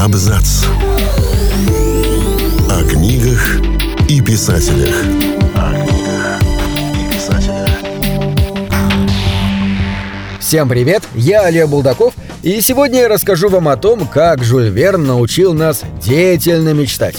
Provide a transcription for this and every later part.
Абзац. О книгах и писателях. О книгах и писателях. Всем привет, я Олег Булдаков, и сегодня я расскажу вам о том, как Жюль Верн научил нас деятельно мечтать.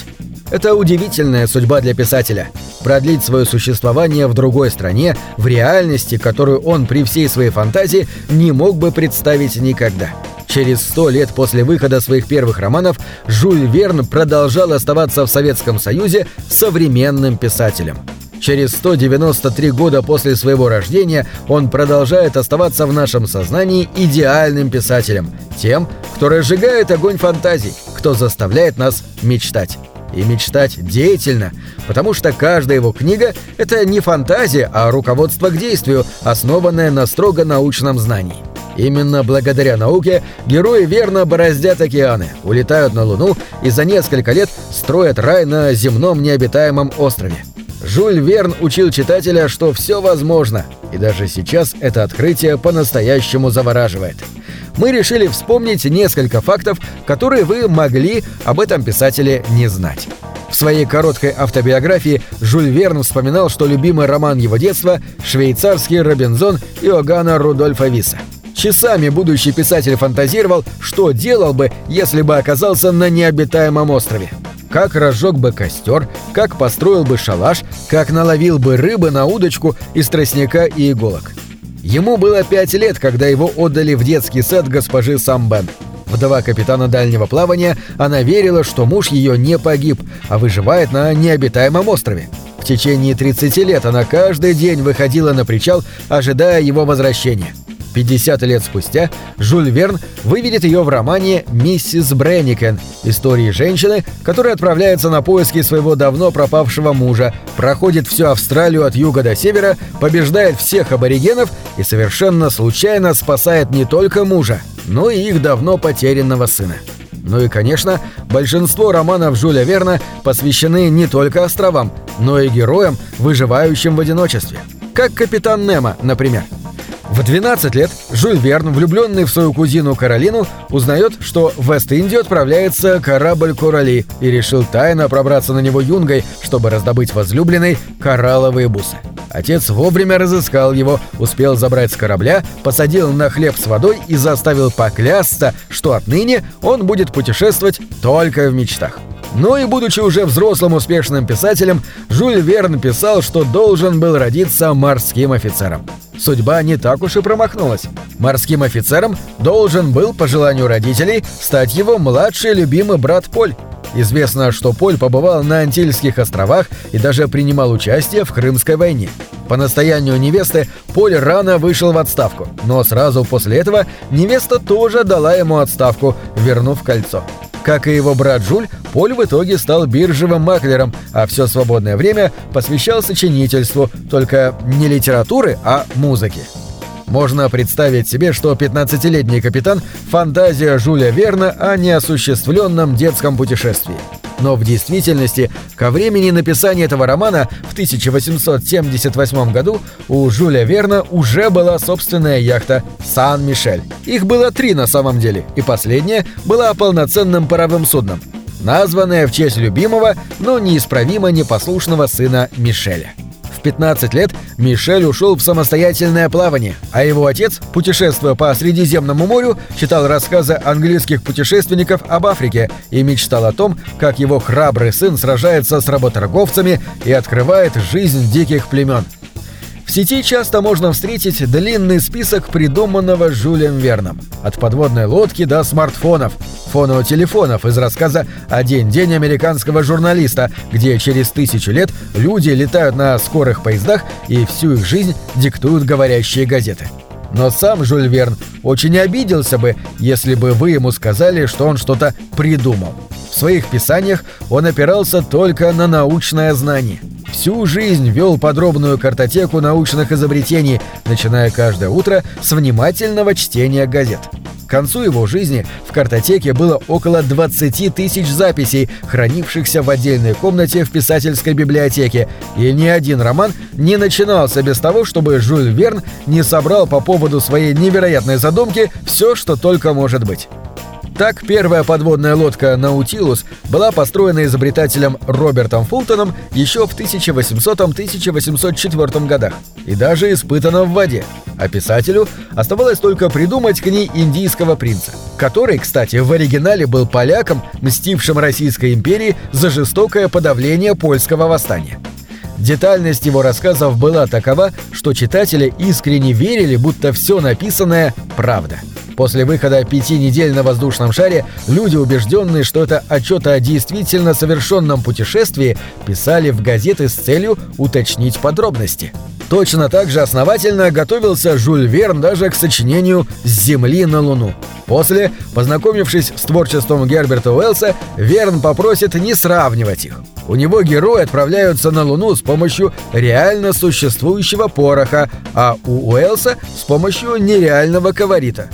Это удивительная судьба для писателя – продлить свое существование в другой стране, в реальности, которую он при всей своей фантазии не мог бы представить никогда. Через сто лет после выхода своих первых романов Жюль Верн продолжал оставаться в Советском Союзе современным писателем. Через 193 года после своего рождения он продолжает оставаться в нашем сознании идеальным писателем, тем, кто разжигает огонь фантазий, кто заставляет нас мечтать и мечтать деятельно, потому что каждая его книга – это не фантазия, а руководство к действию, основанное на строго научном знании. Именно благодаря науке герои верно бороздят океаны, улетают на Луну и за несколько лет строят рай на земном необитаемом острове. Жюль Верн учил читателя, что все возможно, и даже сейчас это открытие по-настоящему завораживает – мы решили вспомнить несколько фактов, которые вы могли об этом писателе не знать. В своей короткой автобиографии Жюль Верн вспоминал, что любимый роман его детства – «Швейцарский Робинзон» Иоганна Рудольфа Виса. Часами будущий писатель фантазировал, что делал бы, если бы оказался на необитаемом острове. Как разжег бы костер, как построил бы шалаш, как наловил бы рыбы на удочку из тростника и иголок. Ему было пять лет, когда его отдали в детский сад госпожи Самбен. Вдова капитана дальнего плавания, она верила, что муж ее не погиб, а выживает на необитаемом острове. В течение 30 лет она каждый день выходила на причал, ожидая его возвращения. 50 лет спустя Жюль Верн выведет ее в романе «Миссис Бренникен» истории женщины, которая отправляется на поиски своего давно пропавшего мужа, проходит всю Австралию от юга до севера, побеждает всех аборигенов и совершенно случайно спасает не только мужа, но и их давно потерянного сына. Ну и, конечно, большинство романов Жюля Верна посвящены не только островам, но и героям, выживающим в одиночестве. Как капитан Немо, например – в 12 лет Жюль Верн, влюбленный в свою кузину Каролину, узнает, что в Вест-Индию отправляется корабль Корали и решил тайно пробраться на него юнгой, чтобы раздобыть возлюбленной коралловые бусы. Отец вовремя разыскал его, успел забрать с корабля, посадил на хлеб с водой и заставил поклясться, что отныне он будет путешествовать только в мечтах. Но и будучи уже взрослым успешным писателем, Жюль Верн писал, что должен был родиться морским офицером судьба не так уж и промахнулась. Морским офицером должен был, по желанию родителей, стать его младший любимый брат Поль. Известно, что Поль побывал на Антильских островах и даже принимал участие в Крымской войне. По настоянию невесты Поль рано вышел в отставку, но сразу после этого невеста тоже дала ему отставку, вернув кольцо. Как и его брат Жуль, Поль в итоге стал биржевым маклером, а все свободное время посвящал сочинительству, только не литературы, а музыки. Можно представить себе, что 15-летний капитан – фантазия Жюля Верна о неосуществленном детском путешествии. Но в действительности, ко времени написания этого романа в 1878 году у Жюля Верна уже была собственная яхта «Сан-Мишель». Их было три на самом деле, и последняя была полноценным паровым судном, названная в честь любимого, но неисправимо непослушного сына Мишеля. В 15 лет Мишель ушел в самостоятельное плавание, а его отец, путешествуя по Средиземному морю, читал рассказы английских путешественников об Африке и мечтал о том, как его храбрый сын сражается с работорговцами и открывает жизнь диких племен. В сети часто можно встретить длинный список придуманного Жюлем Верном. От подводной лодки до смартфонов, фонотелефонов из рассказа «Один день американского журналиста», где через тысячу лет люди летают на скорых поездах и всю их жизнь диктуют говорящие газеты. Но сам Жюль Верн очень обиделся бы, если бы вы ему сказали, что он что-то придумал. В своих писаниях он опирался только на научное знание – Всю жизнь вел подробную картотеку научных изобретений, начиная каждое утро с внимательного чтения газет. К концу его жизни в картотеке было около 20 тысяч записей, хранившихся в отдельной комнате в писательской библиотеке, и ни один роман не начинался без того, чтобы Жюль Верн не собрал по поводу своей невероятной задумки все, что только может быть. Так, первая подводная лодка «Наутилус» была построена изобретателем Робертом Фултоном еще в 1800-1804 годах и даже испытана в воде. А писателю оставалось только придумать к ней индийского принца, который, кстати, в оригинале был поляком, мстившим Российской империи за жестокое подавление польского восстания. Детальность его рассказов была такова, что читатели искренне верили, будто все написанное – правда. После выхода пяти недель на воздушном шаре люди, убежденные, что это отчет о действительно совершенном путешествии, писали в газеты с целью уточнить подробности. Точно так же основательно готовился Жюль Верн даже к сочинению «С Земли на Луну». После, познакомившись с творчеством Герберта Уэллса, Верн попросит не сравнивать их. У него герои отправляются на Луну с помощью реально существующего пороха, а у Уэллса с помощью нереального колорита.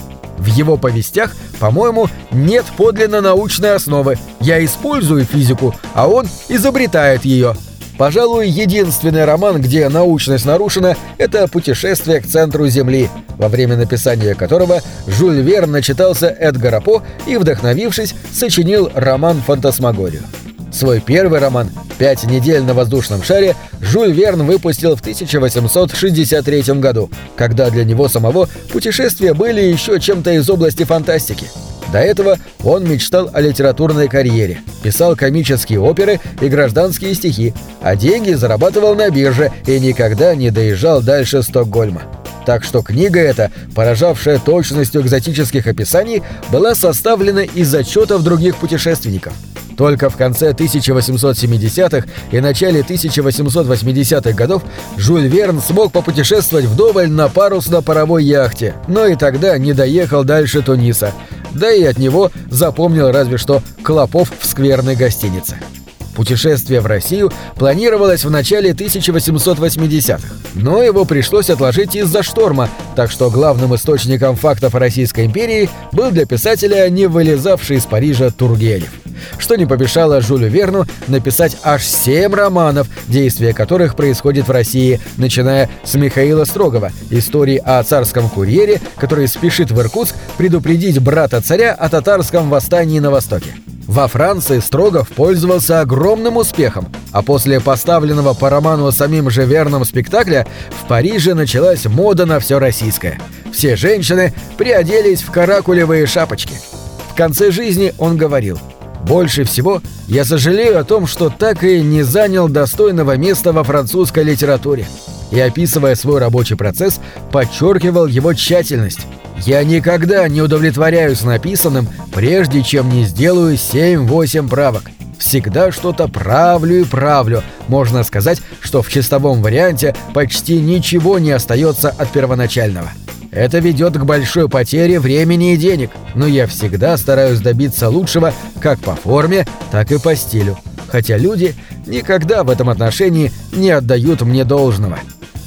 В его повестях, по-моему, нет подлинно научной основы. Я использую физику, а он изобретает ее. Пожалуй, единственный роман, где научность нарушена, это «Путешествие к центру Земли», во время написания которого Жюль Верн начитался Эдгара По и, вдохновившись, сочинил роман «Фантасмагорию». Свой первый роман «Пять недель на воздушном шаре» Жюль Верн выпустил в 1863 году, когда для него самого путешествия были еще чем-то из области фантастики. До этого он мечтал о литературной карьере, писал комические оперы и гражданские стихи, а деньги зарабатывал на бирже и никогда не доезжал дальше Стокгольма. Так что книга эта, поражавшая точностью экзотических описаний, была составлена из отчетов других путешественников – только в конце 1870-х и начале 1880-х годов Жюль Верн смог попутешествовать вдоволь на парусно-паровой яхте, но и тогда не доехал дальше Туниса. Да и от него запомнил разве что Клопов в скверной гостинице. Путешествие в Россию планировалось в начале 1880-х, но его пришлось отложить из-за шторма, так что главным источником фактов о Российской империи был для писателя не вылезавший из Парижа Тургенев что не помешало Жюлю Верну написать аж семь романов, действие которых происходит в России, начиная с Михаила Строгова, истории о царском курьере, который спешит в Иркутск предупредить брата царя о татарском восстании на Востоке. Во Франции Строгов пользовался огромным успехом, а после поставленного по роману самим же Верном спектакля в Париже началась мода на все российское. Все женщины приоделись в каракулевые шапочки. В конце жизни он говорил – больше всего я сожалею о том, что так и не занял достойного места во французской литературе. И описывая свой рабочий процесс, подчеркивал его тщательность. Я никогда не удовлетворяюсь написанным, прежде чем не сделаю 7-8 правок. Всегда что-то правлю и правлю. Можно сказать, что в чистовом варианте почти ничего не остается от первоначального. Это ведет к большой потере времени и денег, но я всегда стараюсь добиться лучшего как по форме, так и по стилю. Хотя люди никогда в этом отношении не отдают мне должного.